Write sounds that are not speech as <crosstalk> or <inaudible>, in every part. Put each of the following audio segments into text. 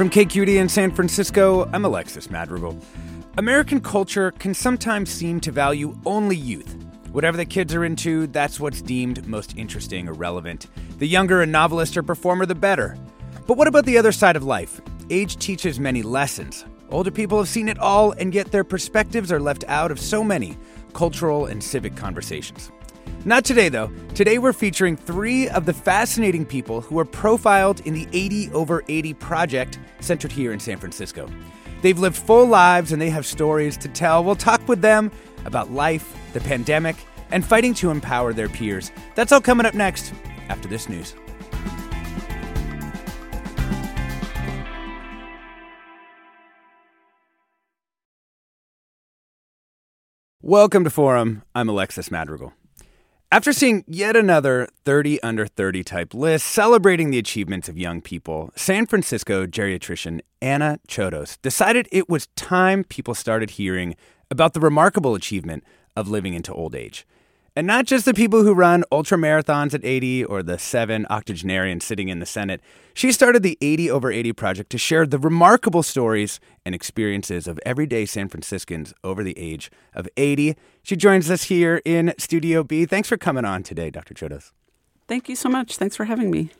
From KQED in San Francisco, I'm Alexis Madrigal. American culture can sometimes seem to value only youth. Whatever the kids are into, that's what's deemed most interesting or relevant. The younger a novelist or performer, the better. But what about the other side of life? Age teaches many lessons. Older people have seen it all, and yet their perspectives are left out of so many cultural and civic conversations. Not today, though. Today we're featuring three of the fascinating people who are profiled in the 80 over 80 project centered here in San Francisco. They've lived full lives and they have stories to tell. We'll talk with them about life, the pandemic, and fighting to empower their peers. That's all coming up next after this news. Welcome to Forum. I'm Alexis Madrigal. After seeing yet another 30 under 30 type list celebrating the achievements of young people, San Francisco geriatrician Anna Chodos decided it was time people started hearing about the remarkable achievement of living into old age. And not just the people who run ultra marathons at 80 or the seven octogenarians sitting in the Senate. She started the 80 over 80 project to share the remarkable stories and experiences of everyday San Franciscans over the age of 80. She joins us here in Studio B. Thanks for coming on today, Dr. Chodos. Thank you so much. Thanks for having me.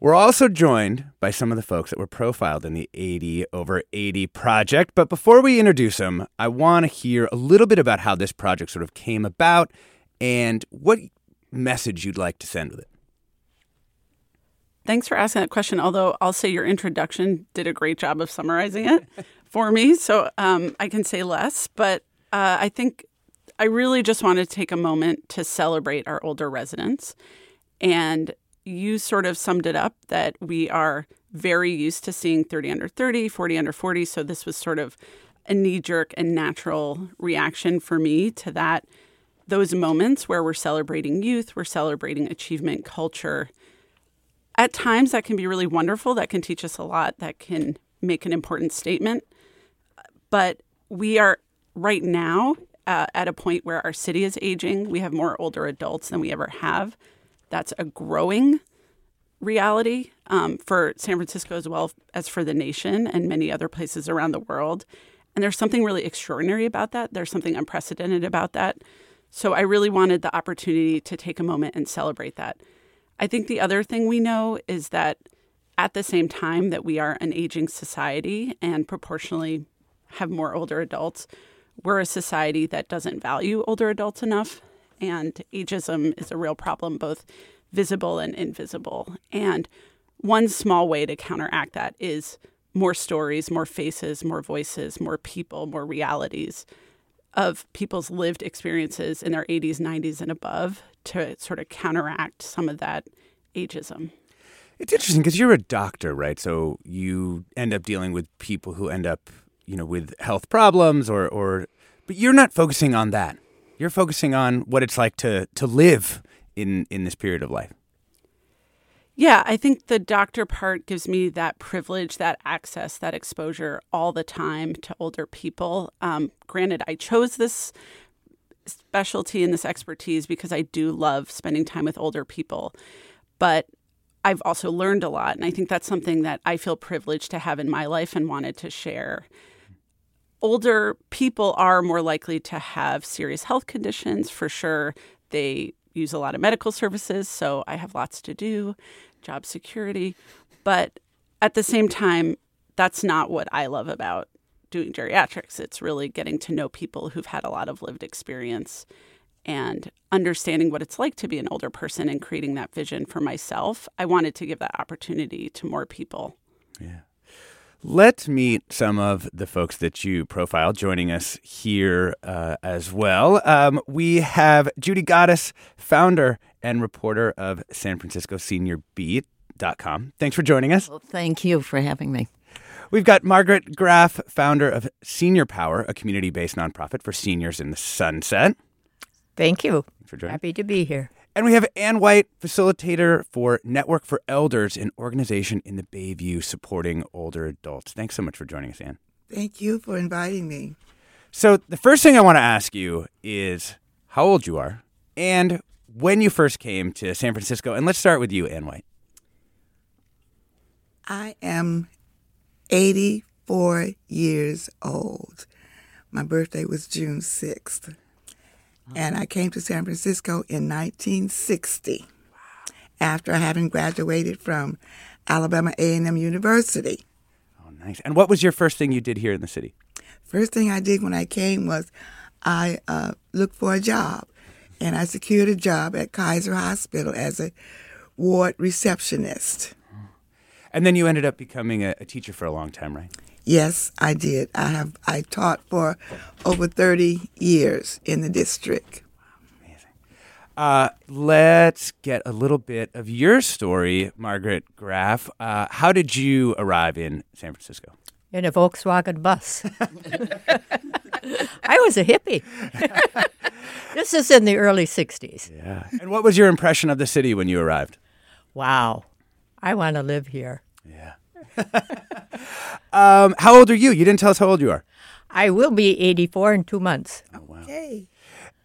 We're also joined by some of the folks that were profiled in the 80 over 80 project. But before we introduce them, I want to hear a little bit about how this project sort of came about and what message you'd like to send with it. Thanks for asking that question. Although I'll say your introduction did a great job of summarizing it <laughs> for me, so um, I can say less. But uh, I think I really just want to take a moment to celebrate our older residents. And you sort of summed it up that we are very used to seeing 30 under 30, 40 under 40. So this was sort of a knee jerk and natural reaction for me to that those moments where we're celebrating youth, we're celebrating achievement culture. At times, that can be really wonderful. That can teach us a lot. That can make an important statement. But we are right now uh, at a point where our city is aging. We have more older adults than we ever have. That's a growing reality um, for San Francisco as well as for the nation and many other places around the world. And there's something really extraordinary about that. There's something unprecedented about that. So I really wanted the opportunity to take a moment and celebrate that. I think the other thing we know is that at the same time that we are an aging society and proportionally have more older adults, we're a society that doesn't value older adults enough. And ageism is a real problem, both visible and invisible. And one small way to counteract that is more stories, more faces, more voices, more people, more realities of people's lived experiences in their 80s, 90s, and above to sort of counteract some of that ageism. It's interesting because you're a doctor, right? So you end up dealing with people who end up, you know, with health problems or, or but you're not focusing on that. You're focusing on what it's like to to live in in this period of life. Yeah, I think the doctor part gives me that privilege, that access, that exposure all the time to older people. Um, granted, I chose this specialty and this expertise because I do love spending time with older people, but I've also learned a lot. And I think that's something that I feel privileged to have in my life and wanted to share. older people are more likely to have serious health conditions for sure. They use a lot of medical services, so I have lots to do, job security. But at the same time, that's not what I love about doing geriatrics. It's really getting to know people who've had a lot of lived experience and understanding what it's like to be an older person and creating that vision for myself. I wanted to give that opportunity to more people. Yeah. Let's meet some of the folks that you profiled joining us here uh, as well. Um, we have Judy Goddess, founder and reporter of San Francisco Senior Beat.com. Thanks for joining us. Well, thank you for having me. We've got Margaret Graff, founder of Senior Power, a community based nonprofit for seniors in the Sunset. Thank you. for joining. Happy to be here. And we have Ann White, facilitator for Network for Elders, an organization in the Bayview supporting older adults. Thanks so much for joining us, Ann. Thank you for inviting me. So, the first thing I want to ask you is how old you are and when you first came to San Francisco. And let's start with you, Ann White. I am 84 years old. My birthday was June 6th. And I came to San Francisco in 1960 after having graduated from Alabama A&M University. Oh, nice. And what was your first thing you did here in the city? First thing I did when I came was I uh, looked for a job, and I secured a job at Kaiser Hospital as a ward receptionist. And then you ended up becoming a, a teacher for a long time, right? Yes, I did. I have I taught for over 30 years in the district. Uh, let's get a little bit of your story, Margaret Graff. Uh, how did you arrive in San Francisco? In a Volkswagen bus. <laughs> I was a hippie. <laughs> this is in the early 60s. Yeah. And what was your impression of the city when you arrived? Wow. I want to live here. Yeah. <laughs> um, how old are you? You didn't tell us how old you are. I will be 84 in two months. Oh, wow. Okay.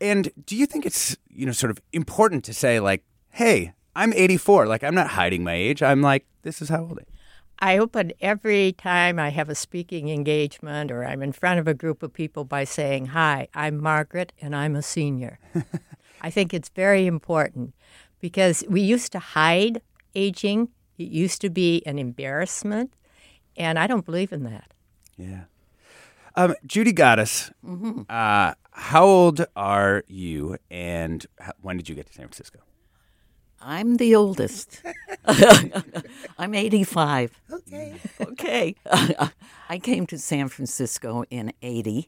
And do you think it's, you know, sort of important to say, like, hey, I'm 84. Like, I'm not hiding my age. I'm like, this is how old I am. I open every time I have a speaking engagement or I'm in front of a group of people by saying, Hi, I'm Margaret and I'm a senior. <laughs> I think it's very important because we used to hide aging, it used to be an embarrassment, and I don't believe in that. Yeah. Um, Judy Goddess, uh, how old are you and h- when did you get to San Francisco? I'm the oldest. <laughs> I'm 85. Okay. Okay. <laughs> I came to San Francisco in 80.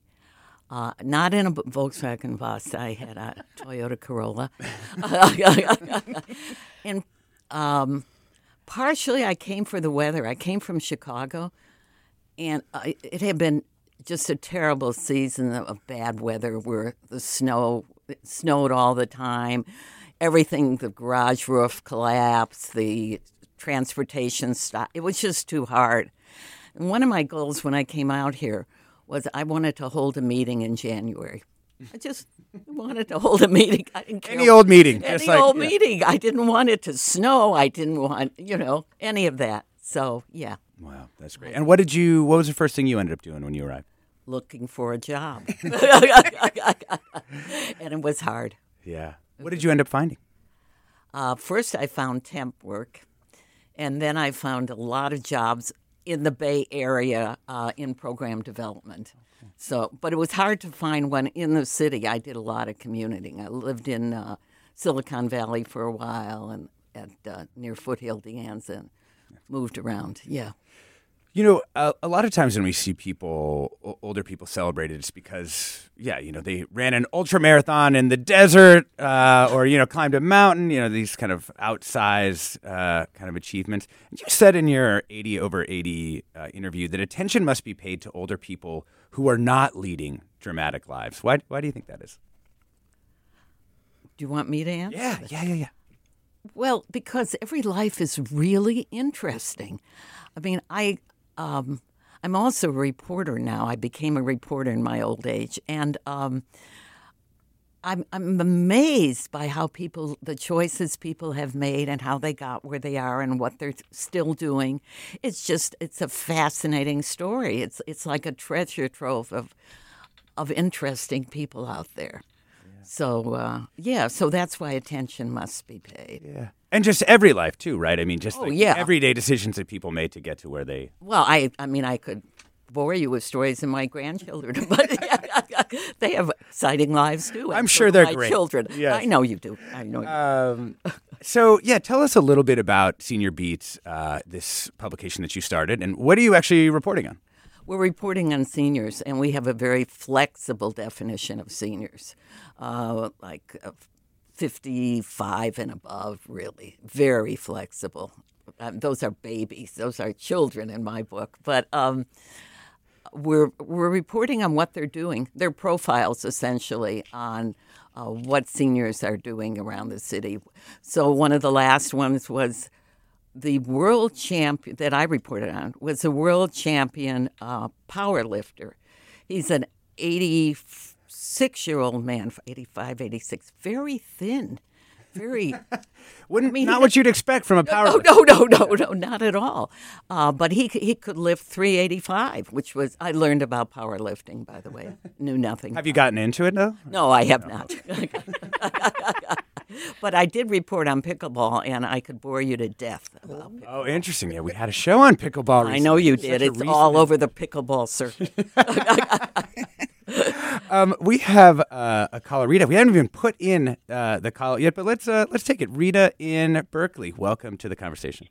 Uh, not in a Volkswagen bus. I had a Toyota Corolla. <laughs> and um, partially I came for the weather. I came from Chicago, and I, it had been just a terrible season of bad weather where the snow snowed all the time. Everything, the garage roof collapsed, the transportation stopped. It was just too hard. And one of my goals when I came out here was I wanted to hold a meeting in January. I just wanted to hold a meeting. I didn't care. Any old meeting. Any like- old yeah. meeting. I didn't want it to snow. I didn't want, you know, any of that. So, yeah, Wow, that's great. And what did you, what was the first thing you ended up doing when you arrived? looking for a job. <laughs> <laughs> and it was hard. Yeah. What did you end up finding? Uh, first, I found temp work, and then I found a lot of jobs in the Bay Area uh, in program development. So, but it was hard to find one in the city. I did a lot of commuting. I lived in uh, Silicon Valley for a while and at uh, near Foothill, De Anza, and moved around. Yeah. You know, a, a lot of times when we see people, o- older people celebrated, it's because, yeah, you know, they ran an ultra marathon in the desert uh, or, you know, climbed a mountain, you know, these kind of outsized uh, kind of achievements. You said in your 80 over 80 uh, interview that attention must be paid to older people who are not leading dramatic lives. Why, why do you think that is? Do you want me to answer? Yeah, yeah, yeah, yeah. Well, because every life is really interesting. I mean, I um, I'm also a reporter now. I became a reporter in my old age, and um, I'm I'm amazed by how people the choices people have made and how they got where they are and what they're still doing. It's just it's a fascinating story. It's it's like a treasure trove of of interesting people out there. So uh, yeah, so that's why attention must be paid. Yeah. And just every life too, right? I mean, just Oh, like yeah. everyday decisions that people made to get to where they. Well, I I mean I could bore you with stories of my grandchildren, <laughs> but <laughs> they have exciting lives too. I'm sure they're my great. Children, Yes. I know you do. I know. You do. Um, <laughs> so yeah, tell us a little bit about Senior Beats, uh, this publication that you started, and what are you actually reporting on? We're reporting on seniors, and we have a very flexible definition of seniors, uh, like uh, 55 and above, really. Very flexible. Um, those are babies, those are children in my book. But um, we're, we're reporting on what they're doing, their profiles essentially on uh, what seniors are doing around the city. So one of the last ones was the world champion that I reported on was a world champion uh, power lifter. He's an 86 year old man, 85, 86, very thin, very. <laughs> Wouldn't mean, not what you'd expect from a power. No, no, no, no, no, not at all. Uh, but he he could lift 385, which was I learned about powerlifting. By the way, <laughs> knew nothing. Have you gotten into it though? No, I have not. <laughs> but I did report on pickleball, and I could bore you to death about pickleball. Oh, interesting. Yeah, we had a show on pickleball. I know you did. It's all over the pickleball circuit. Um, we have uh, a caller, Rita. We haven't even put in uh, the call yet, but let's uh, let's take it. Rita in Berkeley. Welcome to the conversation.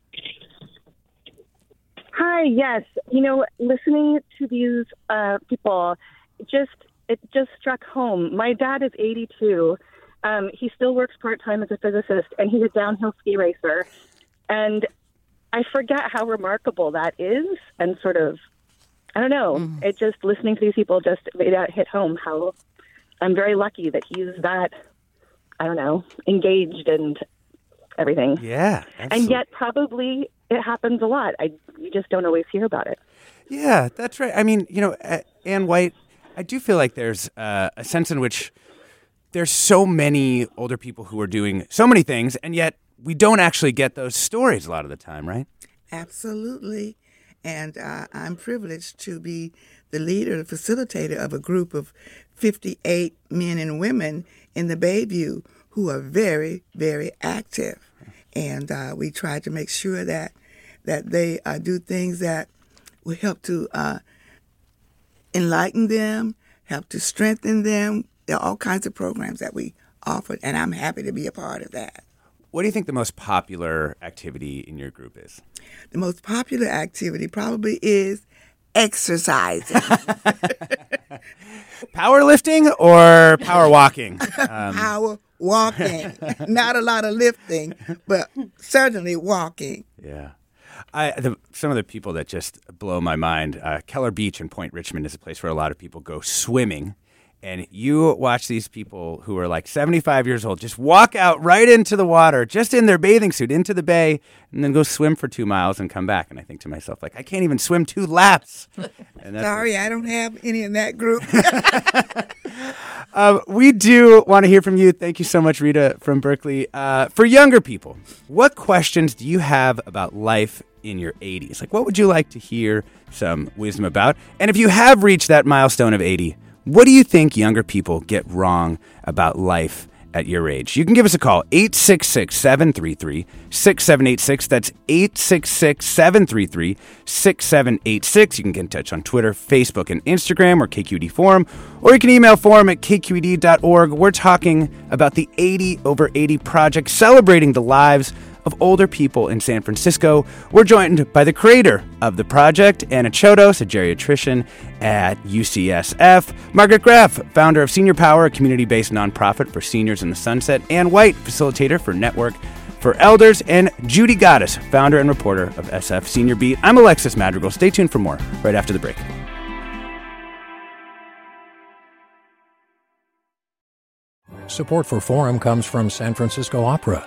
Hi, yes. You know, listening to these uh, people, just it just struck home. My dad is 82. Um, he still works part time as a physicist, and he's a downhill ski racer. And I forget how remarkable that is, and sort of, I don't know. It just listening to these people just made that hit home. How I'm very lucky that he's that, I don't know, engaged and everything. Yeah, And yet, probably it happens a lot. I you just don't always hear about it. Yeah, that's right. I mean, you know, uh, Ann White, I do feel like there's uh, a sense in which there's so many older people who are doing so many things, and yet we don't actually get those stories a lot of the time, right? Absolutely. And uh, I'm privileged to be the leader, the facilitator of a group of 58 men and women in the Bayview who are very, very active. And uh, we try to make sure that that they uh, do things that will help to uh, enlighten them, help to strengthen them. There are all kinds of programs that we offer, and I'm happy to be a part of that. What do you think the most popular activity in your group is? the most popular activity probably is exercising. <laughs> Powerlifting or power walking? <laughs> Um, Power walking. <laughs> Not a lot of lifting, but certainly walking. Yeah. I, the, some of the people that just blow my mind, uh, Keller Beach in Point Richmond is a place where a lot of people go swimming. And you watch these people who are like 75 years old just walk out right into the water, just in their bathing suit, into the bay, and then go swim for two miles and come back. And I think to myself, like, I can't even swim two laps. <laughs> And that's Sorry, I don't have any in that group. Um, <laughs> <laughs> we do want to hear from you. Thank you so much, Rita from Berkeley. Uh, for younger people, what questions do you have about life in your 80s? Like, what would you like to hear some wisdom about? And if you have reached that milestone of 80, what do you think younger people get wrong about life at your age? You can give us a call, 866 733 6786. That's 866 733 6786. You can get in touch on Twitter, Facebook, and Instagram or KQED Forum, or you can email forum at kqed.org. We're talking about the 80 over 80 project, celebrating the lives of older people in San Francisco. We're joined by the creator of the project, Anna Chodos, a geriatrician at UCSF, Margaret Graff, founder of Senior Power, a community based nonprofit for seniors in the Sunset, Ann White, facilitator for Network for Elders, and Judy Goddess, founder and reporter of SF Senior Beat. I'm Alexis Madrigal. Stay tuned for more right after the break. Support for Forum comes from San Francisco Opera.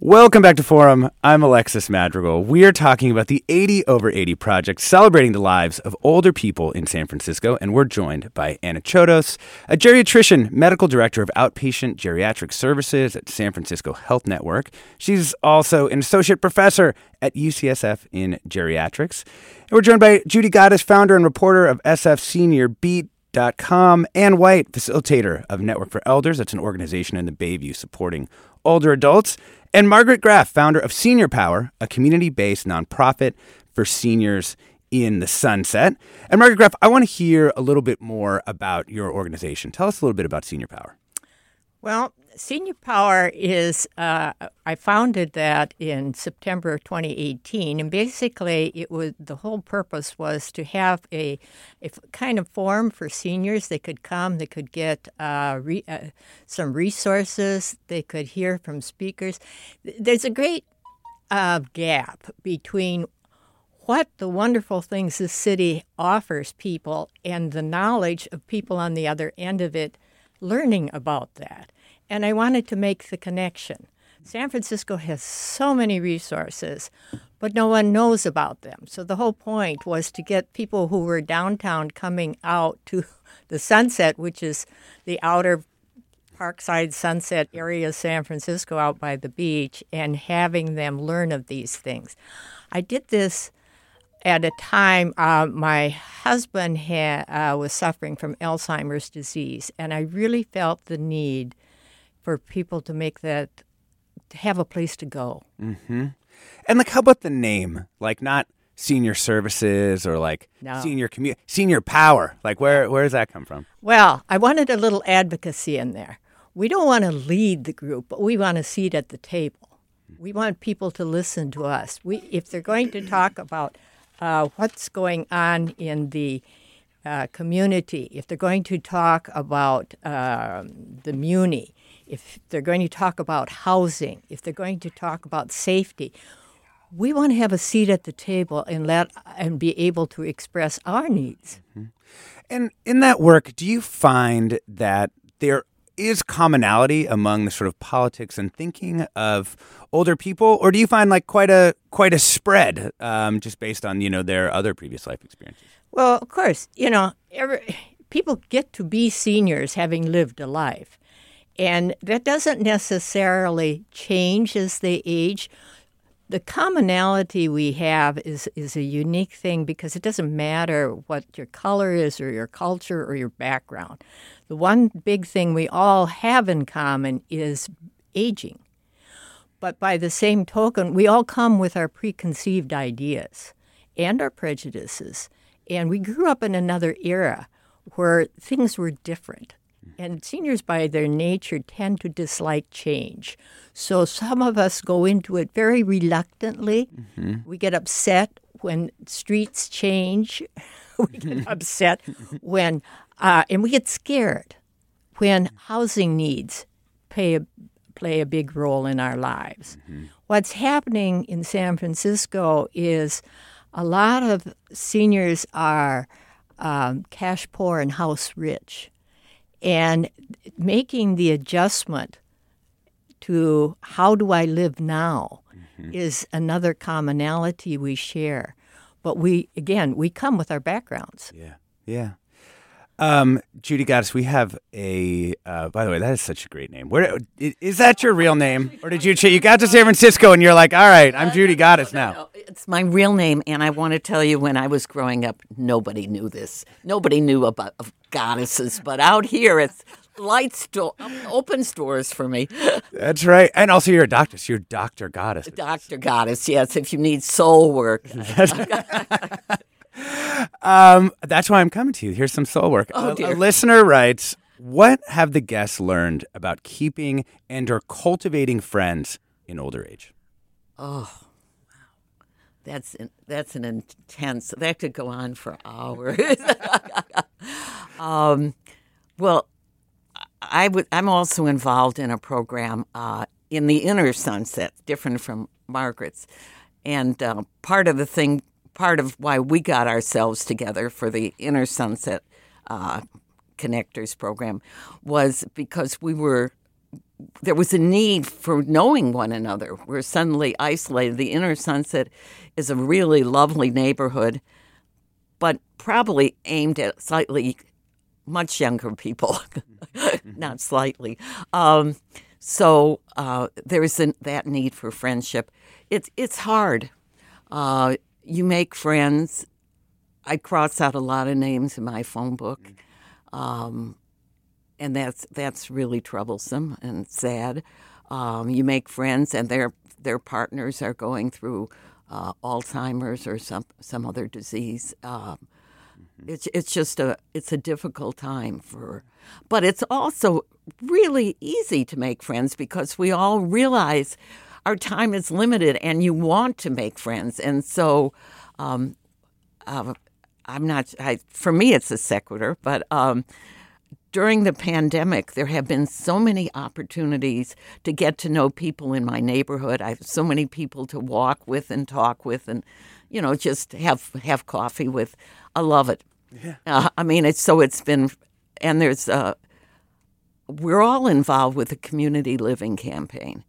Welcome back to Forum. I'm Alexis Madrigal. We are talking about the 80 over 80 project celebrating the lives of older people in San Francisco, and we're joined by Anna Chodos, a geriatrician, medical director of outpatient geriatric services at San Francisco Health Network. She's also an associate professor at UCSF in geriatrics. And we're joined by Judy Goddess, founder and reporter of SF Senior Beat. Com, White, facilitator of Network for Elders. That's an organization in the Bayview supporting older adults. And Margaret Graff, founder of Senior Power, a community based nonprofit for seniors in the sunset. And Margaret Graff, I want to hear a little bit more about your organization. Tell us a little bit about Senior Power. Well, Senior Power is, uh, I founded that in September of 2018. And basically, it was the whole purpose was to have a, a kind of forum for seniors. They could come, they could get uh, re, uh, some resources, they could hear from speakers. There's a great uh, gap between what the wonderful things this city offers people and the knowledge of people on the other end of it learning about that and I wanted to make the connection. San Francisco has so many resources, but no one knows about them. So the whole point was to get people who were downtown coming out to <laughs> the sunset, which is the outer Parkside Sunset area of San Francisco out by the beach, and having them learn of these things. I did this at a time uh, my husband uh, was suffering from Alzheimer's disease, and I really felt the need for people to make that to have a place to go. Mm-hmm. And like, how about the name? Like, not senior services or like no. senior community, senior power. Like, where where does that come from? Well, I wanted a little advocacy in there. We don't want to lead the group, but we want a seat at the table. We want people to listen to us. We, if they're going to talk about uh, what's going on in the uh, community, if they're going to talk about uh, the Muni, if they're going to talk about housing, if they're going to talk about safety, we want to have a seat at the table and let and be able to express our needs. Mm-hmm. And in that work, do you find that there is commonality among the sort of politics and thinking of older people, or do you find like quite a quite a spread um, just based on you know their other previous life experiences? Well, of course, you know, every, people get to be seniors having lived a life. And that doesn't necessarily change as they age. The commonality we have is, is a unique thing because it doesn't matter what your color is or your culture or your background. The one big thing we all have in common is aging. But by the same token, we all come with our preconceived ideas and our prejudices. And we grew up in another era where things were different. And seniors, by their nature, tend to dislike change. So some of us go into it very reluctantly. Mm-hmm. We get upset when streets change. <laughs> we get <laughs> upset when, uh, and we get scared when housing needs play a, play a big role in our lives. Mm-hmm. What's happening in San Francisco is a lot of seniors are um, cash poor and house rich and making the adjustment to how do I live now mm-hmm. is another commonality we share. But we, again, we come with our backgrounds. Yeah, yeah. Um, Judy Goddess, we have a. Uh, by the way, that is such a great name. Where is that your real name, or did you you got to San Francisco and you're like, all right, I'm Judy Goddess now? It's my real name, and I want to tell you, when I was growing up, nobody knew this. Nobody knew about of goddesses, but out here, it's light store, open doors for me. <laughs> That's right. And also, you're a doctor. So you're Doctor Goddess. Doctor Goddess, yes. If you need soul work, <laughs> <laughs> Um, that's why I'm coming to you. Here's some soul work. Oh, A- a, listener writes, "What have the guests learned about keeping and/or cultivating friends in older age?" oh, wow, that's an, that's an intense. That could go on for hours. <laughs> um, well, I would. I'm also involved in a program uh, in the inner sunset, different from Margaret's, and uh, part of the thing, part of why we got ourselves together for the inner sunset uh, connectors program was because we were there was a need for knowing one another. We're suddenly isolated. The inner sunset is a really lovely neighborhood, but probably aimed at slightly much younger people, <laughs> not slightly. Um, so uh, there is that need for friendship. It's it's hard. Uh, you make friends. I cross out a lot of names in my phone book, um, and that's that's really troublesome and sad. Um, you make friends, and their their partners are going through uh, Alzheimer's or some some other disease. Um, it's it's just a it's a difficult time for, but it's also really easy to make friends because we all realize our time is limited and you want to make friends, and so. Um, uh, I'm not. I, for me, it's a sequitur, but um, during the pandemic, there have been so many opportunities to get to know people in my neighborhood. I have so many people to walk with and talk with, and you know, just have have coffee with. I love it. Yeah. Uh, I mean, it's so it's been, and there's. Uh, we're all involved with the community living campaign,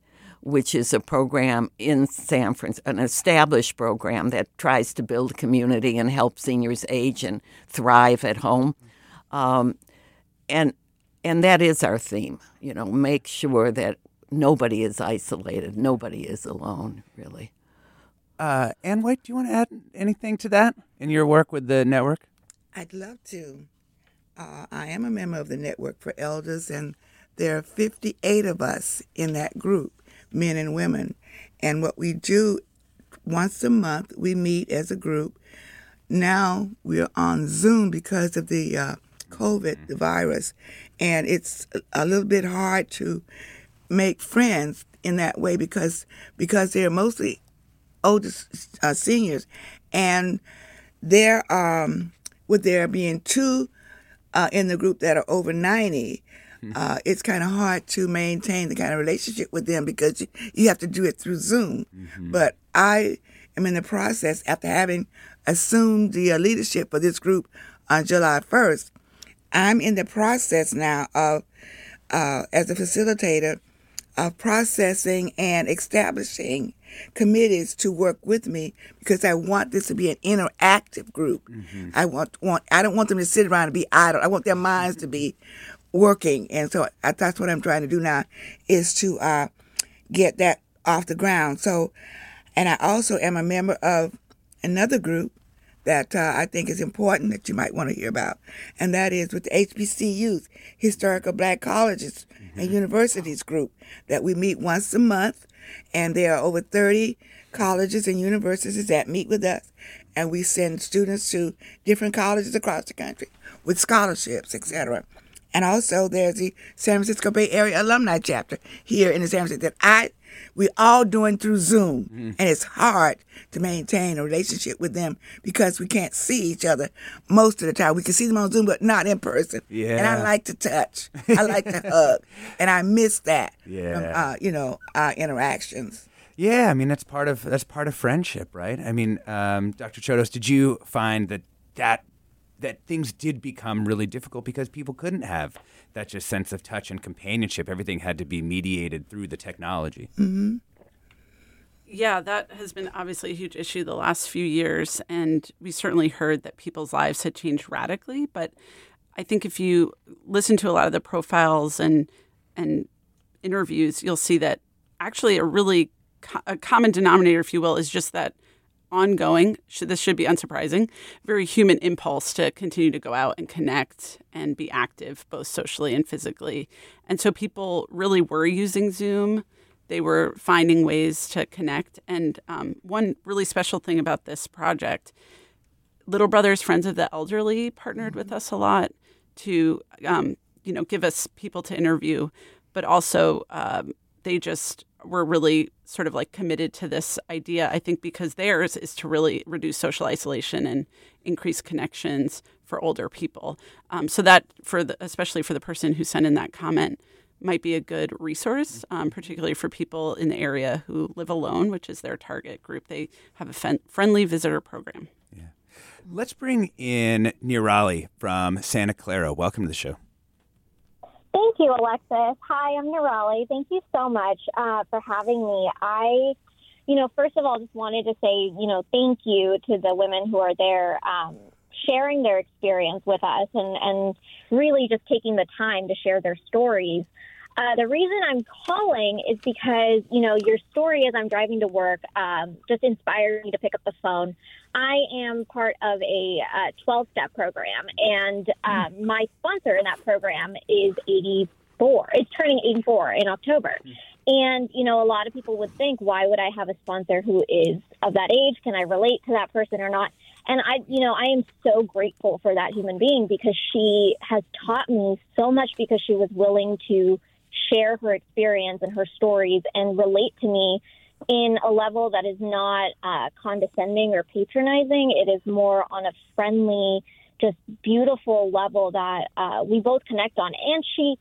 which is a program in San Francisco, an established program that tries to build community and help seniors age and thrive at home. Um, and and that is our theme. You know, make sure that nobody is isolated, nobody is alone. Really. Uh, Ann White, do you want to add anything to that in your work with the network? I'd love to. Uh, I am a member of the Network for Elders, and there are 58 of us in that group, men and women. And what we do once a month, we meet as a group. Now we're on Zoom because of the uh, COVID, the virus, and it's a little bit hard to make friends in that way because because they're mostly older uh, seniors, and there um with there being two uh, in the group that are over 90 uh, it's kind of hard to maintain the kind of relationship with them because you, you have to do it through zoom but i am in the process after having assumed the uh, leadership for this group on july 1st i'm in the process now of uh, as a facilitator of processing and establishing committees to work with me because I want this to be an interactive group. I want want I don't want them to sit around and be idle. I want their minds to be working, and so I, that's what I'm trying to do now is to uh, get that off the ground. So, and I also am a member of another group that uh, I think is important that you might want to hear about, and that is with the HBCUs, Historical Black Colleges and Universities group, that we meet once a month, and there are over 30 colleges and universities that meet with us, and we send students to different colleges across the country with scholarships, etc. And also, there's the San Francisco Bay Area Alumni Chapter here in the San Francisco that I we all doing through Zoom, and it's hard to maintain a relationship with them because we can't see each other most of the time. We can see them on Zoom, but not in person. Yeah. And I like to touch. I like to <laughs> hug, and I miss that. From, Yeah. uh, you know, our interactions. Yeah, I mean that's part of that's part of friendship, right? I mean, um, Dr. Chodos, did you find that that that things did become really difficult because people couldn't have that just sense of touch and companionship? Everything had to be mediated through the technology. Mm-hmm. Yeah, that has been obviously a huge issue the last few years. And we certainly heard that people's lives had changed radically. But I think if you listen to a lot of the profiles and and interviews, you'll see that actually a really co- a common denominator, if you will, is just that ongoing. Should, this should be unsurprising. Very human impulse to continue to go out and connect and be active, both socially and physically. And so people really were using Zoom. They were finding ways to connect. And um, one really special thing about this project, Little Brothers Friends of the Elderly partnered with us a lot to, um, you know, give us people to interview, but also um, they just were really sort of like committed to this idea. I think because theirs is to really reduce social isolation and increase connections for older people. Um, so that for the, especially for the person who sent in that comment might be a good resource, um, particularly for people in the area who live alone, which is their target group. They have a friendly visitor program. Yeah. Let's bring in Nirali from Santa Clara. Welcome to the show. Thank you, Alexis. Hi, I'm Nirali. Thank you so much uh, for having me. I, you know, first of all, just wanted to say, you know, thank you to the women who are there um, sharing their experience with us and, and really just taking the time to share their stories. Uh, the reason I'm calling is because, you know, your story as I'm driving to work um, just inspired me to pick up the phone. I am part of a 12 uh, step program, and um, my sponsor in that program is 84. It's turning 84 in October. And, you know, a lot of people would think, why would I have a sponsor who is of that age? Can I relate to that person or not? And I, you know, I am so grateful for that human being because she has taught me so much because she was willing to share her experience and her stories and relate to me in a level that is not uh, condescending or patronizing. It is more on a friendly, just beautiful level that uh, we both connect on. And she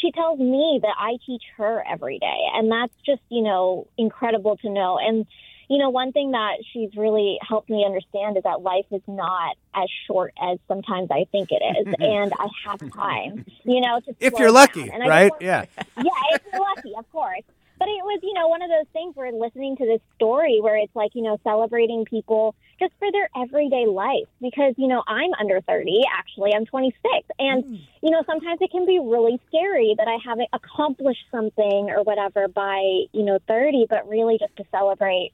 she tells me that I teach her every day, and that's just you know incredible to know. And you know, one thing that she's really helped me understand is that life is not as short as sometimes I think it is, <laughs> and I have time, you know, to if you're lucky, right? yeah, yeah, if you're lucky, of course. But it was, you know, one of those things where listening to this story where it's like, you know, celebrating people just for their everyday life. Because, you know, I'm under 30, actually, I'm 26. And, mm. you know, sometimes it can be really scary that I haven't accomplished something or whatever by, you know, 30, but really just to celebrate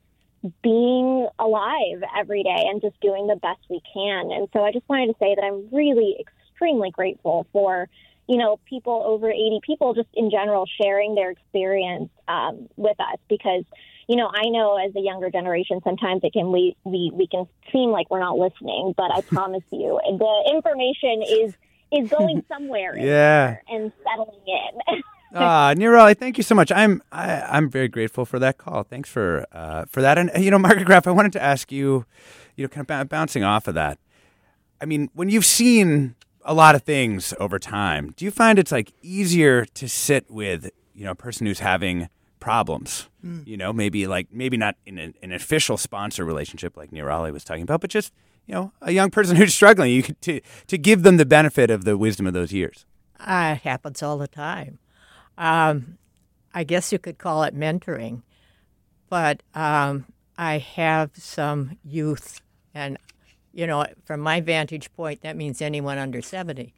being alive every day and just doing the best we can. And so I just wanted to say that I'm really extremely grateful for, you know, people over 80 people just in general sharing their experience um, with us because, you know, I know as a younger generation, sometimes it can we, we, we can seem like we're not listening, but I <laughs> promise you the information is is going <laughs> somewhere yeah. and settling in. <laughs> Ah, Nirali, thank you so much. I'm I, am i am very grateful for that call. Thanks for uh, for that. And you know, Margaret Graff, I wanted to ask you, you know, kind of bouncing off of that. I mean, when you've seen a lot of things over time, do you find it's like easier to sit with you know a person who's having problems? Mm. You know, maybe like maybe not in an, an official sponsor relationship like Nirali was talking about, but just you know a young person <laughs> who's struggling. You could, to to give them the benefit of the wisdom of those years. Uh, it happens all the time. Um, I guess you could call it mentoring, but um, I have some youth, and you know, from my vantage point, that means anyone under seventy.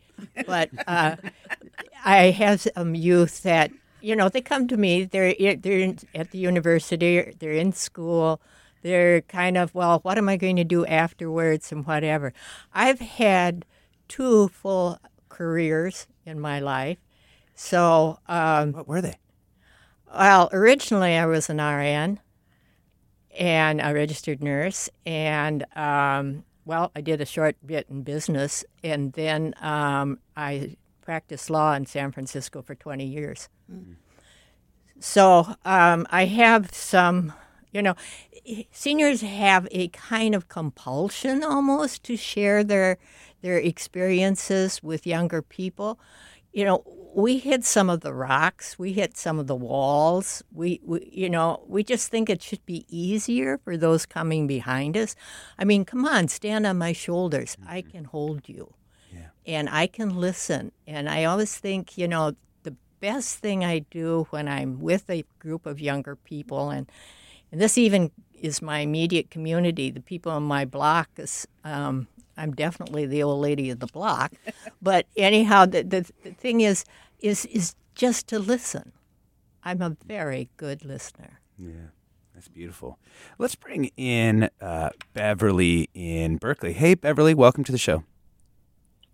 But uh, I have some youth that you know they come to me. They're they're at the university. They're in school. They're kind of well, what am I going to do afterwards and whatever. I've had two full careers in my life, so, um, what were they? Well, originally I was an RN and a registered nurse, and um, well, I did a short bit in business, and then um, I practiced law in San Francisco for 20 years. Mm-hmm. So um, I have some, you know, seniors have a kind of compulsion almost to share their their experiences with younger people. You know, we hit some of the rocks, we hit some of the walls. We, we, you know, we just think it should be easier for those coming behind us. I mean, come on, stand on my shoulders. Mm-hmm. I can hold you, yeah. and I can listen. And I always think, you know, the best thing I do when I'm with a group of younger people and and this even is my immediate community. The people on my block. Is, um, I'm definitely the old lady of the block, <laughs> but anyhow, the, the, the thing is, is is just to listen. I'm a very good listener. Yeah, that's beautiful. Let's bring in uh, Beverly in Berkeley. Hey, Beverly, welcome to the show.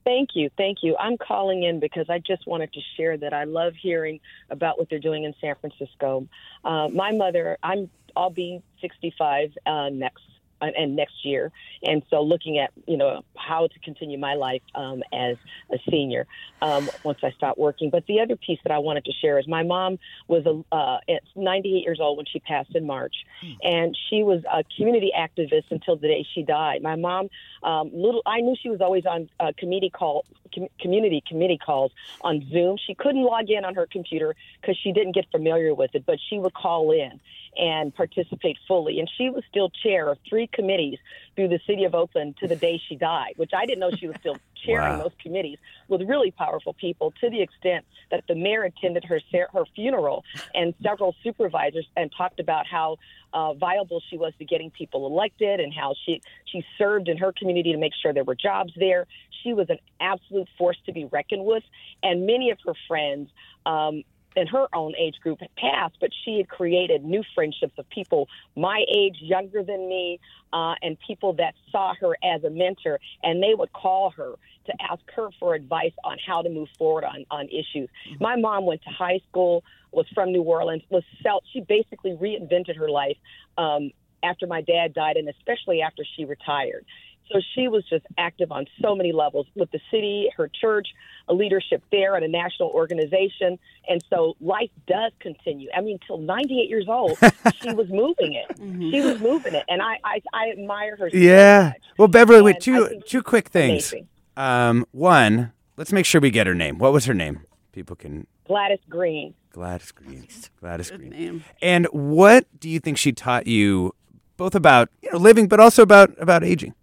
Thank you. Thank you. I'm calling in because I just wanted to share that I love hearing about what they're doing in San Francisco. Uh, my mother, I'm, I'll be 65 uh, next and next year. And so looking at, you know, how to continue my life um, as a senior um, once I stop working. But the other piece that I wanted to share is my mom was a, uh, 98 years old when she passed in March, and she was a community activist until the day she died. My mom, um, little, I knew she was always on uh, committee call, com- community committee calls on Zoom. She couldn't log in on her computer because she didn't get familiar with it, but she would call in and participate fully. And she was still chair of three committees through the city of Oakland to the day she died, which I didn't know she was still <laughs> chairing Wow. those committees with really powerful people to the extent that the mayor attended her her funeral and several supervisors and talked about how uh, viable she was to getting people elected and how she she served in her community to make sure there were jobs there. She was an absolute force to be reckoned with, and many of her friends. Um, in her own age group had passed, but she had created new friendships of people my age, younger than me, uh, and people that saw her as a mentor, and they would call her to ask her for advice on how to move forward on, on issues. My mom went to high school, was from New Orleans, was self, she basically reinvented her life um, after my dad died, and especially after she retired. So she was just active on so many levels with the city, her church, a leadership there, and a national organization. And so life does continue. I mean, till 98 years old, <laughs> she was moving it. She was moving it, and I I, I admire her. so Yeah. much. Well, Beverly, And I two two quick things. Um, one, let's make sure we get her name. What was her name? People can Gladys Green. Gladys Green. Gladys Green. name. And what do you think she taught you, both about you know living, but also about about aging?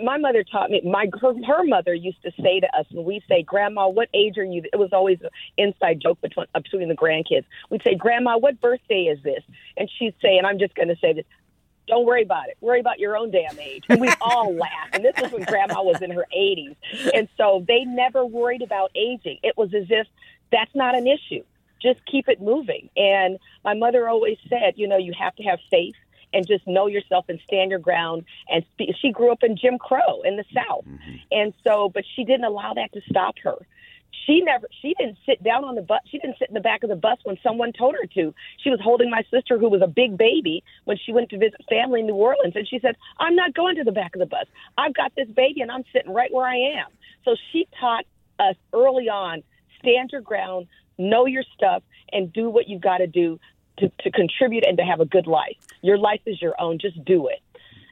My mother taught me my her, her mother used to say to us when we say grandma what age are you? It was always an inside joke between uh, between the grandkids. We'd say grandma what birthday is this? And she'd say and i'm just going to say this don't worry about it. Worry about your own damn age. And we all <laughs> laugh. And this was when grandma was in her 80s and so they never worried about aging. It was as if that's not an issue. Just keep it moving. And my mother always said you know you have to have faith and just know yourself and stand your ground. And spe- she grew up in Jim Crow in the South, mm-hmm. and so, but she didn't allow that to stop her. She never, she didn't sit down on the bus. She didn't sit in the back of the bus when someone told her to. She was holding my sister, who was a big baby, when she went to visit family in New Orleans, and she said, "I'm not going to the back of the bus. I've got this baby, and I'm sitting right where I am." So she taught us early on: stand your ground, know your stuff, and do what you've got to do to, to contribute and to have a good life. Your life is your own. Just do it.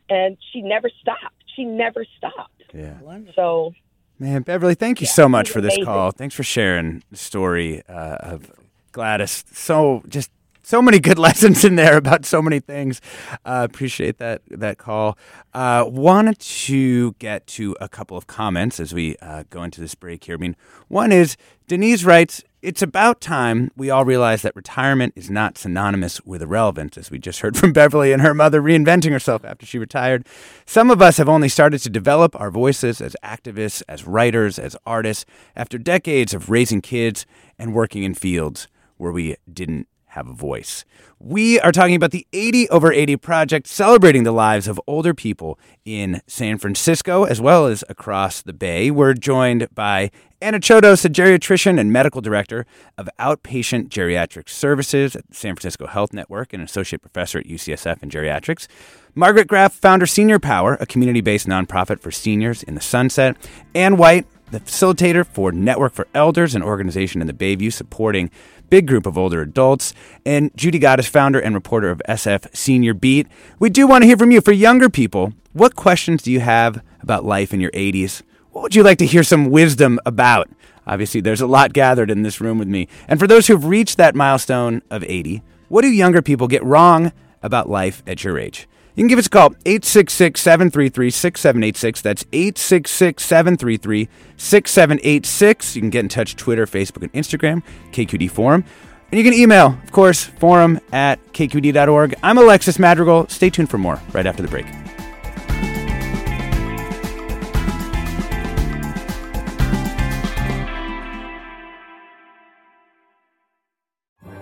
And she never stopped. She never stopped. Yeah. So Man, Beverly, thank you so much for this amazing. call. Thanks for sharing the story uh, of Gladys. So just so many good <laughs> lessons in there about so many things. Uh, appreciate that that call. Uh, wanted to get to a couple of comments as we uh, go into this break here. I mean, one is Denise writes. It's about time we all realize that retirement is not synonymous with irrelevance, as we just heard from Beverly and her mother reinventing herself after she retired. Some of us have only started to develop our voices as activists, as writers, as artists, after decades of raising kids and working in fields where we didn't have a voice. We are talking about the 80 over 80 project celebrating the lives of older people in San Francisco as well as across the Bay. We're joined by Anna Chodos, a geriatrician and medical director of outpatient geriatric services at San Francisco Health Network and associate professor at UCSF in geriatrics. Margaret Graff, founder Senior Power, a community based nonprofit for seniors in the Sunset. Ann White, the facilitator for Network for Elders, an organization in the Bayview supporting big group of older adults, and Judy Goddess, founder and reporter of SF Senior Beat. We do want to hear from you. For younger people, what questions do you have about life in your 80s? What would you like to hear some wisdom about? Obviously, there's a lot gathered in this room with me. And for those who've reached that milestone of 80, what do younger people get wrong about life at your age? You can give us a call, 866 733 6786. That's 866 733 6786. You can get in touch Twitter, Facebook, and Instagram, KQED Forum. And you can email, of course, forum at kqed.org. I'm Alexis Madrigal. Stay tuned for more right after the break.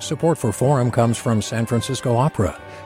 Support for Forum comes from San Francisco Opera.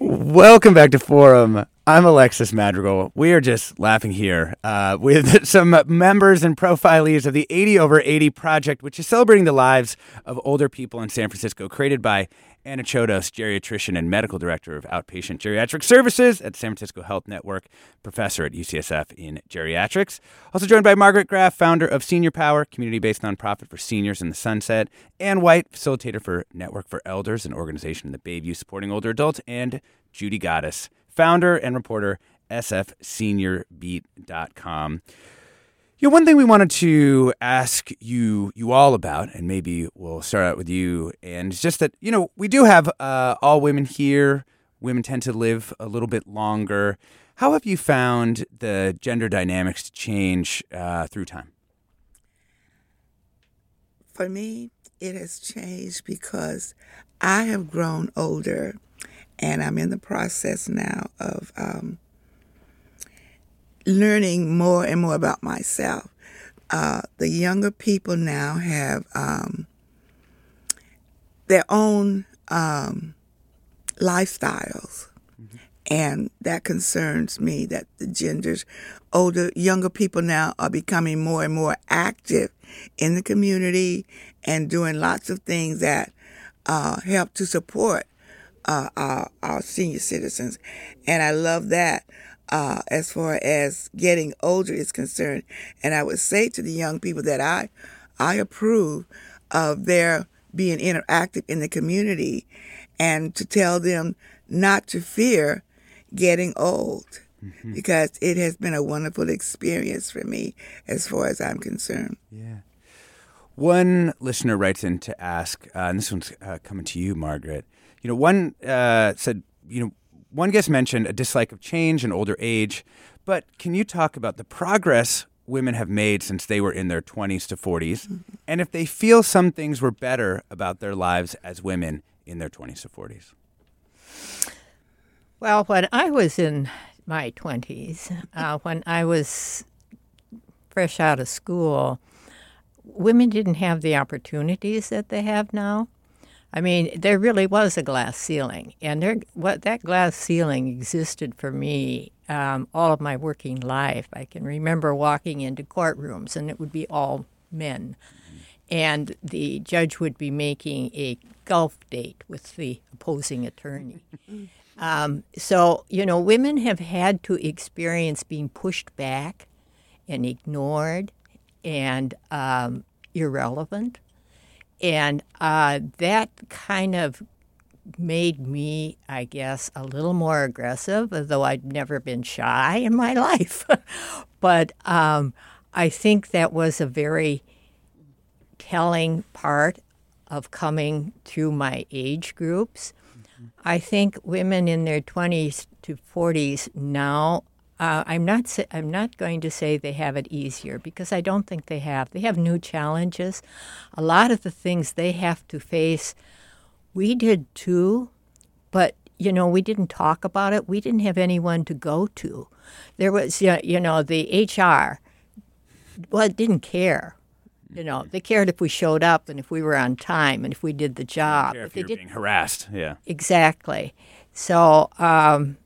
Welcome back to Forum. I'm Alexis Madrigal. We are just laughing here uh, with <laughs> some members and profilees of the 80 over 80 project, which is celebrating the lives of older people in San Francisco, created by Anna Chodos, geriatrician and medical director of outpatient geriatric services at San Francisco Health Network, professor at UCSF in geriatrics. Also joined by Margaret Graff, founder of Senior Power, community based nonprofit for seniors in the Sunset, Ann White, facilitator for Network for Elders, an organization in the Bayview supporting older adults, and Judy Goddess, founder and reporter, sfseniorbeat.com. Know, one thing we wanted to ask you you all about, and maybe we'll start out with you, and it's just that you know we do have uh, all women here. Women tend to live a little bit longer. How have you found the gender dynamics to change uh, through time? For me, it has changed because I have grown older, and I'm in the process now of um, learning more and more about myself. Uh, the younger people now have um, their own um, lifestyles, mm-hmm. and that concerns me. That the genders, older, younger people now are becoming more and more active in the community and doing lots of things that uh, help to support uh, our, our senior citizens, and I love that uh, as far as getting older is concerned. And I would say to the young people that I, I approve of their being interactive in the community and to tell them not to fear getting old mm-hmm. because it has been a wonderful experience for me as far as I'm concerned. Yeah. One listener writes in to ask, uh, and this one's uh, coming to you, Margaret. You know, one uh, said, you know, one guest mentioned a dislike of change and older age, but can you talk about the progress women have made since they were in their 20s to 40s mm-hmm. and if they feel some things were better about their lives as women in their 20s to 40s? Well, when I was in my 20s, uh, when I was fresh out of school, women didn't have the opportunities that they have now. I mean, there really was a glass ceiling, and there what that glass ceiling existed for me um, all of my working life. I can remember walking into courtrooms, and it would be all men, and the judge would be making a golf date with the opposing attorney. <laughs> um, so you know, women have had to experience being pushed back and ignored and um, irrelevant and uh, that kind of made me, I guess, a little more aggressive, though I'd never been shy in my <laughs> life. but um, I think that was a very telling part of coming through my age groups. Mm-hmm. I think women in their 20s to 40s now uh, I'm not. I'm not going to say they have it easier because I don't think they have. They have new challenges. A lot of the things they have to face, we did too, but you know we didn't talk about it. We didn't have anyone to go to. There was, you know, the HR. Well, didn't care. You know, they cared if we showed up and if we were on time and if we did the job. Care if they you're did being harassed. Yeah. Exactly. So um,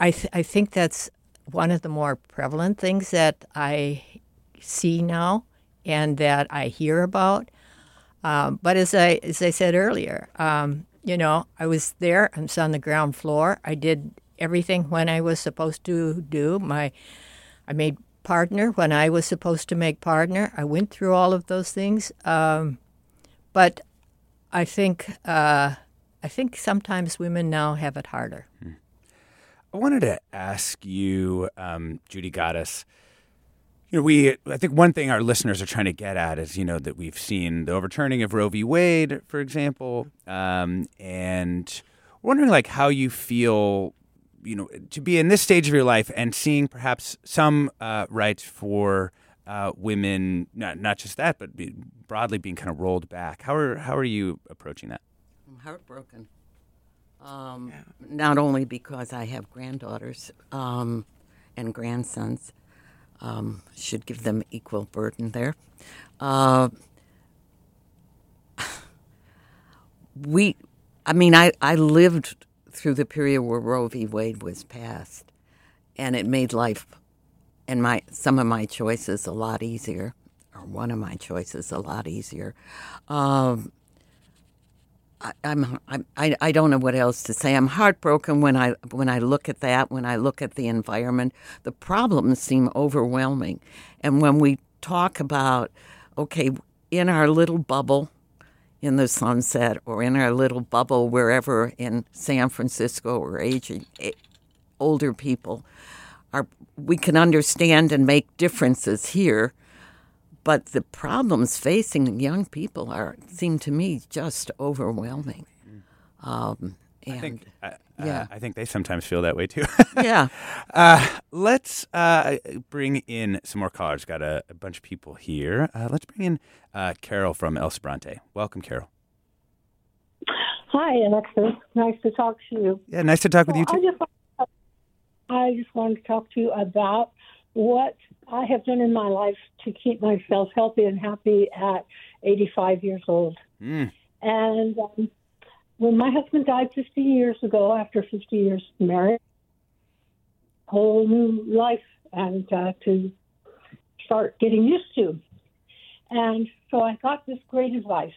I, th- I think that's one of the more prevalent things that I see now and that I hear about. Um, but as I, as I said earlier, um, you know, I was there, I was on the ground floor. I did everything when I was supposed to do. My, I made partner when I was supposed to make partner. I went through all of those things. Um, but I think uh, I think sometimes women now have it harder. I wanted to ask you, um, Judy Goddess. You know, we I think one thing our listeners are trying to get at is you know that we've seen the overturning of Roe v. Wade, for example, um, and wondering like how you feel, you know, to be in this stage of your life and seeing perhaps some uh, rights for uh, women, not not just that, but be, broadly being kind of rolled back. How are how are you approaching that? I'm heartbroken. Um, Not only because I have granddaughters um, and grandsons, um, should give them equal burden there. Uh, <sighs> we, I mean, I, I lived through the period where Roe v. Wade was passed, and it made life and my some of my choices a lot easier, or one of my choices a lot easier. Um, I'm I, I don't know what else to say. I'm heartbroken when I when I look at that. When I look at the environment, the problems seem overwhelming, and when we talk about okay, in our little bubble, in the sunset, or in our little bubble wherever in San Francisco or aging eh, older people, are we can understand and make differences here but the problems facing young people are seem to me just overwhelming. Um, and I think, uh, yeah. uh, I think they sometimes feel that way too. <laughs> Yeah. Uh, let's uh, bring in some more callers. Got a, a bunch of people here. Uh, let's bring in uh, Carol from El Sobrante. Welcome, Carol. Hi, Alexis. Nice to talk to you. Yeah, nice to talk with you I too. just, I just wanted to talk to you about what I have done in my life to keep myself healthy and happy at 85 years old. Mm. And um, when my husband died 15 years ago, after 50 years of marriage, whole new life and uh, to start getting used to. And so I got this great advice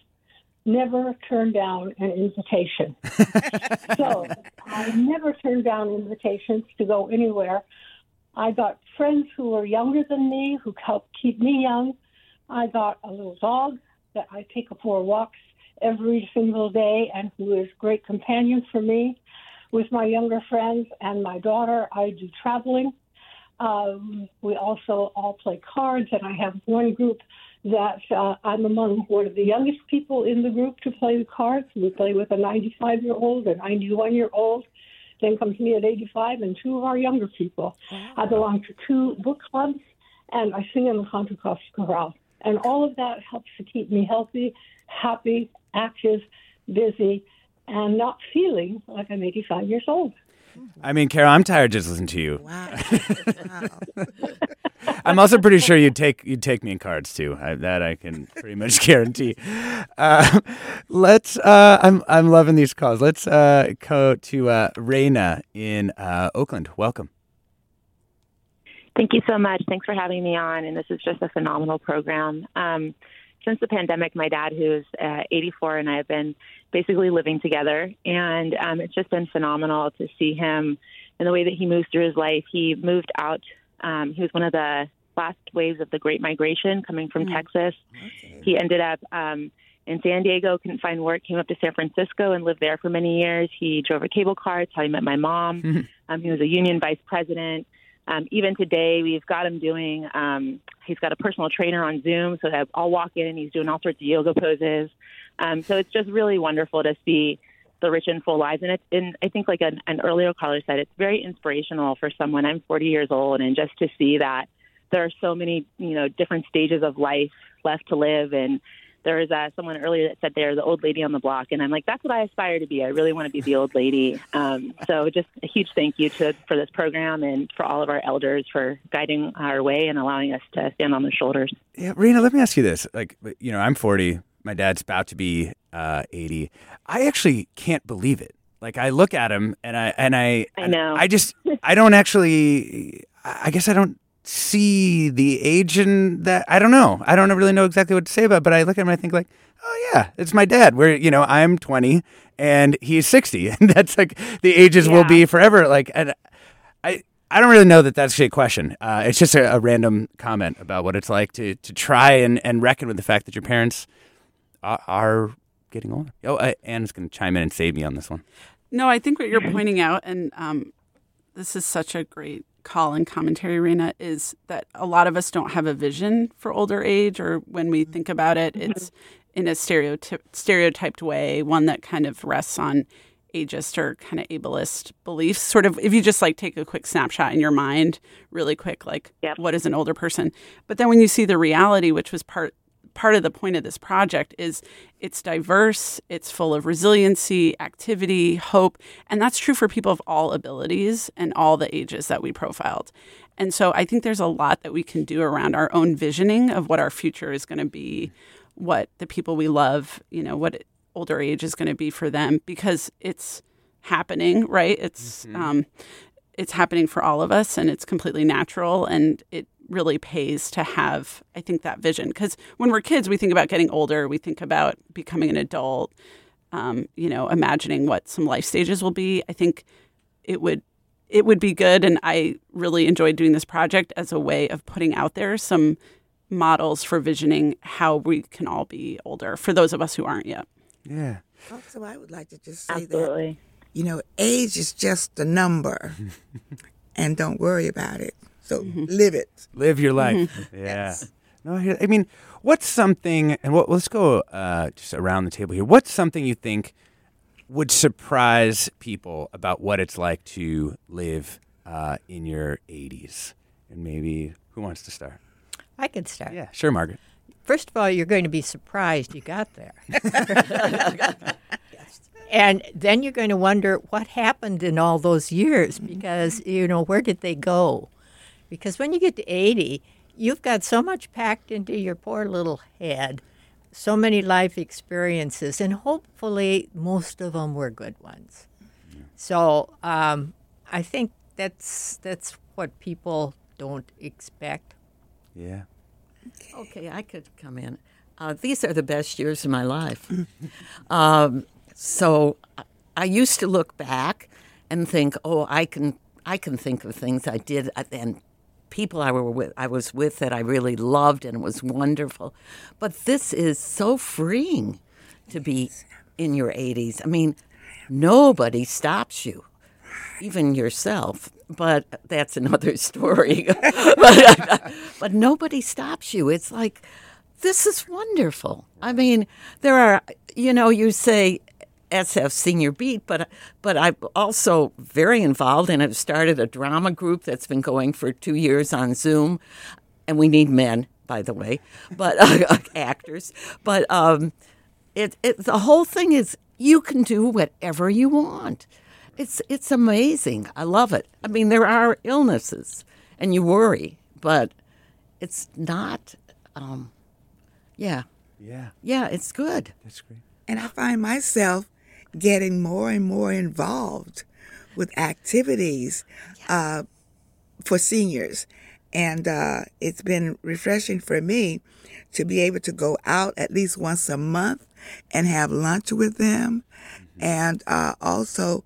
never turn down an invitation. <laughs> so I never turn down invitations to go anywhere. I got friends who were younger than me who helped keep me young. I got a little dog that I take for walks every single day and who is great companion for me. With my younger friends and my daughter, I do traveling. Um, we also all play cards, and I have one group that uh, I'm among one of the youngest people in the group to play the cards. We play with a 95 year old, a 91 year old. Then comes me at 85, and two of our younger people. I belong to two book clubs, and I sing in the Contra Costa Chorale. And all of that helps to keep me healthy, happy, active, busy, and not feeling like I'm 85 years old. I mean, Carol, I'm tired just listening to you. Wow. <laughs> I'm also pretty sure you'd take you'd take me in cards too. I, that I can pretty much <laughs> guarantee. Uh, let's. Uh, I'm I'm loving these calls. Let's uh, go to uh, Raina in uh, Oakland. Welcome. Thank you so much. Thanks for having me on. And this is just a phenomenal program. Um, since the pandemic, my dad, who's uh, 84, and I have been basically living together. And um, it's just been phenomenal to see him and the way that he moves through his life. He moved out, um, he was one of the last waves of the Great Migration coming from Texas. He ended up um, in San Diego, couldn't find work, came up to San Francisco and lived there for many years. He drove a cable car. It's how he met my mom. <laughs> Um, he was a union vice president. Um, even today, we've got him doing. Um, he's got a personal trainer on Zoom, so that I'll walk in and he's doing all sorts of yoga poses. Um, so it's just really wonderful to see the rich and full lives. And it's, and I think like an, an earlier caller said, it's very inspirational for someone. I'm 40 years old, and just to see that there are so many, you know, different stages of life left to live, and there was uh, someone earlier that said they're the old lady on the block, and I'm like, that's what I aspire to be. I really want to be the old lady. Um, so just a huge thank you to for this program and for all of our elders for guiding our way and allowing us to stand on their shoulders. Yeah, Rena, let me ask you this. Like, you know, I'm 40. My dad's about to be uh, 80. I actually can't believe it. Like, I look at him and I and I I know. I just I don't actually. I guess I don't see the age in that. I don't know. I don't really know exactly what to say about. it, But I look at him and I think like, oh yeah, it's my dad. Where you know I'm 20 and he's 60, <laughs> and that's like the ages will be forever. Like, and I. I don't really know that that's a question. Uh, it's just a, a random comment about what it's like to, to try and, and reckon with the fact that your parents are, are getting older. Oh, uh, Anne's going to chime in and save me on this one. No, I think what you're pointing out, and um, this is such a great call in commentary, arena is that a lot of us don't have a vision for older age, or when we think about it, mm-hmm. it's in a stereotyp- stereotyped way, one that kind of rests on ageist or kind of ableist beliefs. Sort of, if you just like take a quick snapshot in your mind, really quick, like what is an older person? But then when you see the reality, which was part part of the point of this project is it's diverse, it's full of resiliency, activity, hope, and that's true for people of all abilities and all the ages that we profiled. And so I think there's a lot that we can do around our own visioning of what our future is going to be, what the people we love, you know, what older age is going to be for them because it's happening, right? It's um it's happening for all of us and it's completely natural and it really pays to have i think that vision because when we're kids we think about getting older we think about becoming an adult um, you know imagining what some life stages will be i think it would it would be good and i really enjoyed doing this project as a way of putting out there some models for visioning how we can all be older for those of us who aren't yet Yeah. Also, I would like to just say Absolutely. that, you know, age is just a number, <laughs> and don't worry about it. So live it. Live your life. Mhm. <laughs> Yeah. No, I I mean, what's something, and what, let's go uh, just around the table here. What's something you think would surprise people about what it's like to live uh, in your 80s? And maybe, who wants to start? I could start. Yeah, sure, Margaret. First of all, you're going to be surprised you got there. <laughs> <laughs> and then you're going to wonder what happened in all those years because, you know, where did they go? Because when you get to 80, you've got so much packed into your poor little head, so many life experiences, and hopefully most of them were good ones. So um, I think that's that's what people don't expect. Yeah. Okay, I could come in. Uh, these are the best years of my life. <laughs> um, so I- I used to look back and think, oh, I can I can think of things I did uh, and people I were with I was with that I really loved and it was wonderful. But this is so freeing to be in your 80s. I mean, nobody stops you even yourself. But that's another <laughs> story. but, but nobody stops you. It's like, this is wonderful. I mean, there are, you know, you say SF Senior Beat, but but I'm also very involved and have started a drama group that's been going for two years on Zoom, and we need men, by the way, but <laughs> uh, actors. But um, it, it the whole thing is you can do whatever you want. It's it's amazing. I love it. I mean, there are illnesses, and you worry, but it's not. Um, yeah, Yeah. yeah, it's good. That's great. And I find myself getting more and more involved with activities uh, for seniors. And uh, it's been refreshing for me to be able to go out at least once a month and have lunch with them, and uh, also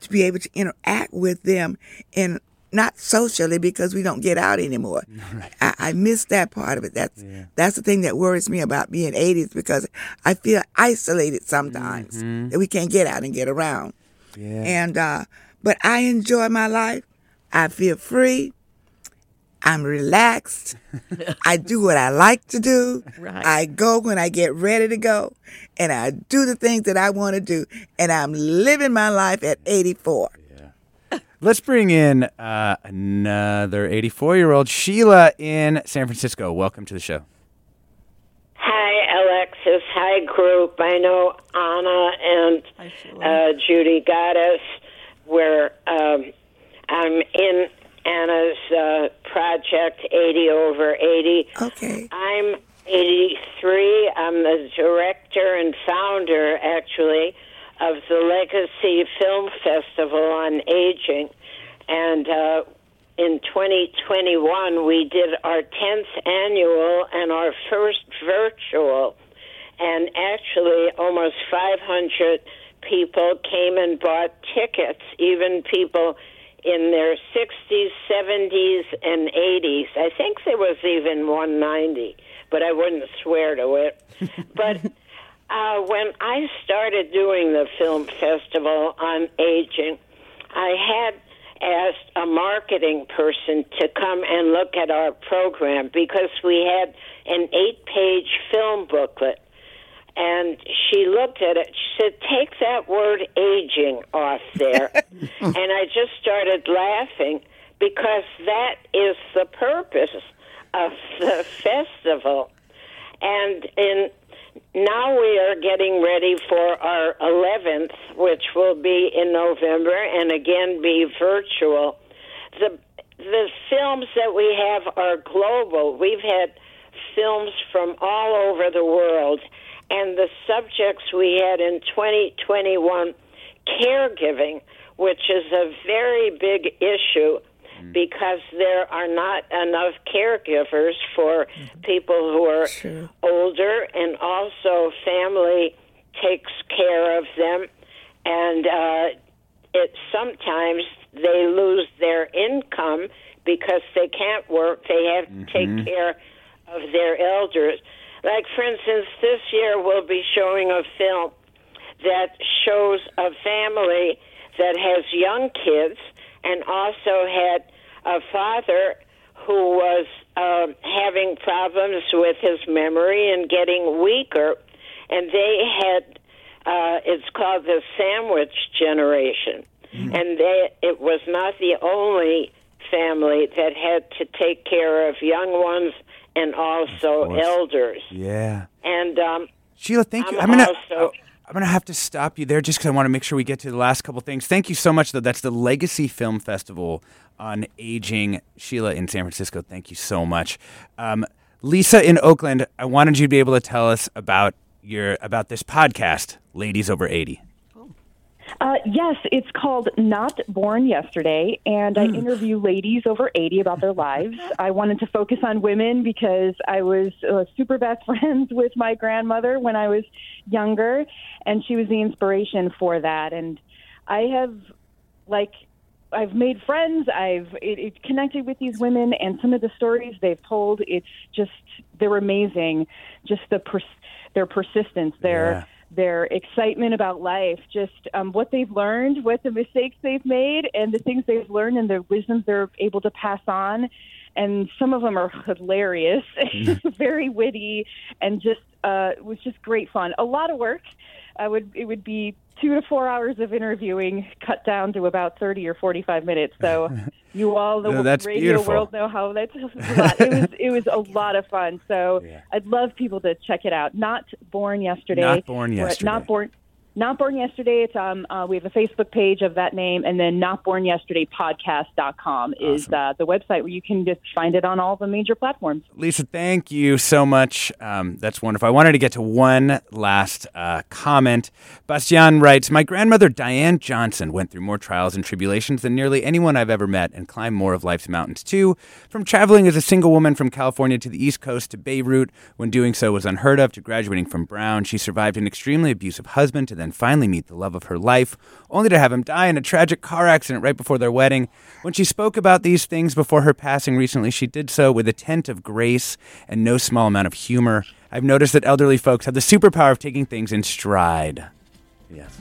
to be able to interact with them in not socially because we don't get out anymore. <laughs> I, I miss that part of it. That's that's the thing that worries me about being 80s because I feel isolated sometimes that we can't get out and get around. Yeah. And uh, but I enjoy my life. I feel free. I'm relaxed. <laughs> I do what I like to do. Right. I go when I get ready to go, and I do the things that I want to do. And I'm living my life at 84. Let's bring in uh, another 84 year old, Sheila in San Francisco. Welcome to the show. Hi, Alexis. Hi, group. I know Anna and uh, Judy Goddess. Where um, I'm in Anna's uh, project, 80 over 80. Okay. I'm 83. I'm the director and founder, actually, of the Legacy Film Festival on Aging. And uh, in 2021, we did our 10th annual and our first virtual. And actually, almost 500 people came and bought tickets, even people in their 60s, 70s, and 80s. I think there was even 190, but I wouldn't swear to it. <laughs> but uh, when I started doing the film festival on aging, I had marketing person to come and look at our program because we had an eight page film booklet. And she looked at it. She said, Take that word aging off there. <laughs> and I just started laughing because that is the purpose of the festival. And in now we are getting ready for our 11th, which will be in November and again be virtual. Films that we have are global. We've had films from all over the world, and the subjects we had in 2021 caregiving, which is a very big issue because there are not enough caregivers for people who are older, and also family takes care of them, and uh, it sometimes they lose their income because they can't work. They have to take care of their elders. Like, for instance, this year we'll be showing a film that shows a family that has young kids and also had a father who was um, having problems with his memory and getting weaker, and they had uh, it's called the sandwich generation, and they it was not the only family that had to take care of young ones and also elders. Yeah. And um, Sheila, thank you. I'm I'm gonna also- I'm gonna have to stop you there just because I want to make sure we get to the last couple things. Thank you so much, though. That's the Legacy Film Festival on aging. Sheila in San Francisco. Thank you so much. Um, Lisa in Oakland. I wanted you to be able to tell us about your about this podcast, Ladies Over Eighty. Uh, yes, it's called Not Born Yesterday, and I interview ladies over 80 about their lives. <laughs> I wanted to focus on women because I was uh, super best <laughs> friends with my grandmother when I was younger, and she was the inspiration for that. And I have, like, I've made friends. I've it, it connected with these women, and some of the stories they've told, it's just they're amazing. Just the pers- their persistence, their Yeah. their excitement about life, just um, what they've learned, what the mistakes they've made, and the things they've learned, and the wisdoms they're able to pass on. And some of them are hilarious, <laughs> very witty, and just uh, was just great fun. A lot of work. I would it would be two to four hours of interviewing cut down to about thirty or forty five minutes. So <laughs> you all the that's radio beautiful. world know how that's <laughs> a it was it was a <laughs> lot of fun. So I'd love people to check it out. Not born yesterday. Not Born Yesterday. Not born. Not Born Yesterday. It's um uh, we have a Facebook page of that name, and then Not Born Yesterday Podcast.com is uh, the website where you can just find it on all the major platforms. Lisa, thank you so much. Um, that's wonderful. I wanted to get to one last uh, comment. Bastian writes My grandmother, Diane Johnson, went through more trials and tribulations than nearly anyone I've ever met and climbed more of life's mountains too. From traveling as a single woman from California to the East Coast to Beirut, when doing so was unheard of, to graduating from Brown, she survived an extremely abusive husband to then finally meet the love of her life, only to have him die in a tragic car accident right before their wedding. When she spoke about these things before her passing recently, she did so with a tint of grace and no small amount of humor. I've noticed that elderly folks have the superpower of taking things in stride. Yes.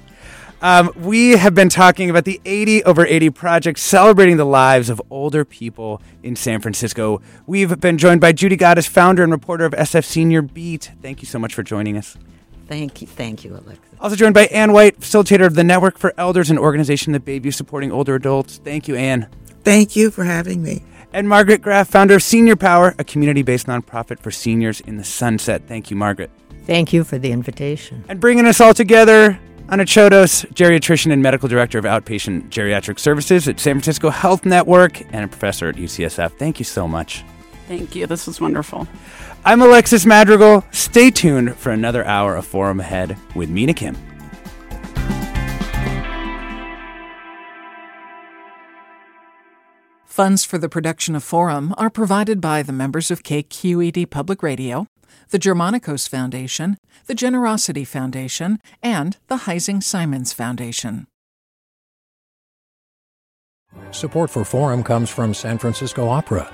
Um, we have been talking about the 80 over 80 project celebrating the lives of older people in San Francisco. We've been joined by Judy Goddess, founder and reporter of SF Senior Beat. Thank you so much for joining us. Thank you, thank you, Alexa. Also joined by Ann White, facilitator of the Network for Elders, an organization that Bayview supporting older adults. Thank you, Ann. Thank you for having me. And Margaret Graff, founder of Senior Power, a community based nonprofit for seniors in the Sunset. Thank you, Margaret. Thank you for the invitation. And bringing us all together, Anna Chodos, geriatrician and medical director of outpatient geriatric services at San Francisco Health Network and a professor at UCSF. Thank you so much. Thank you. This was wonderful. I'm Alexis Madrigal. Stay tuned for another hour of Forum Ahead with Mina Kim. Funds for the production of Forum are provided by the members of KQED Public Radio, the Germanacos Foundation, the Generosity Foundation, and the Heising Simons Foundation. Support for Forum comes from San Francisco Opera.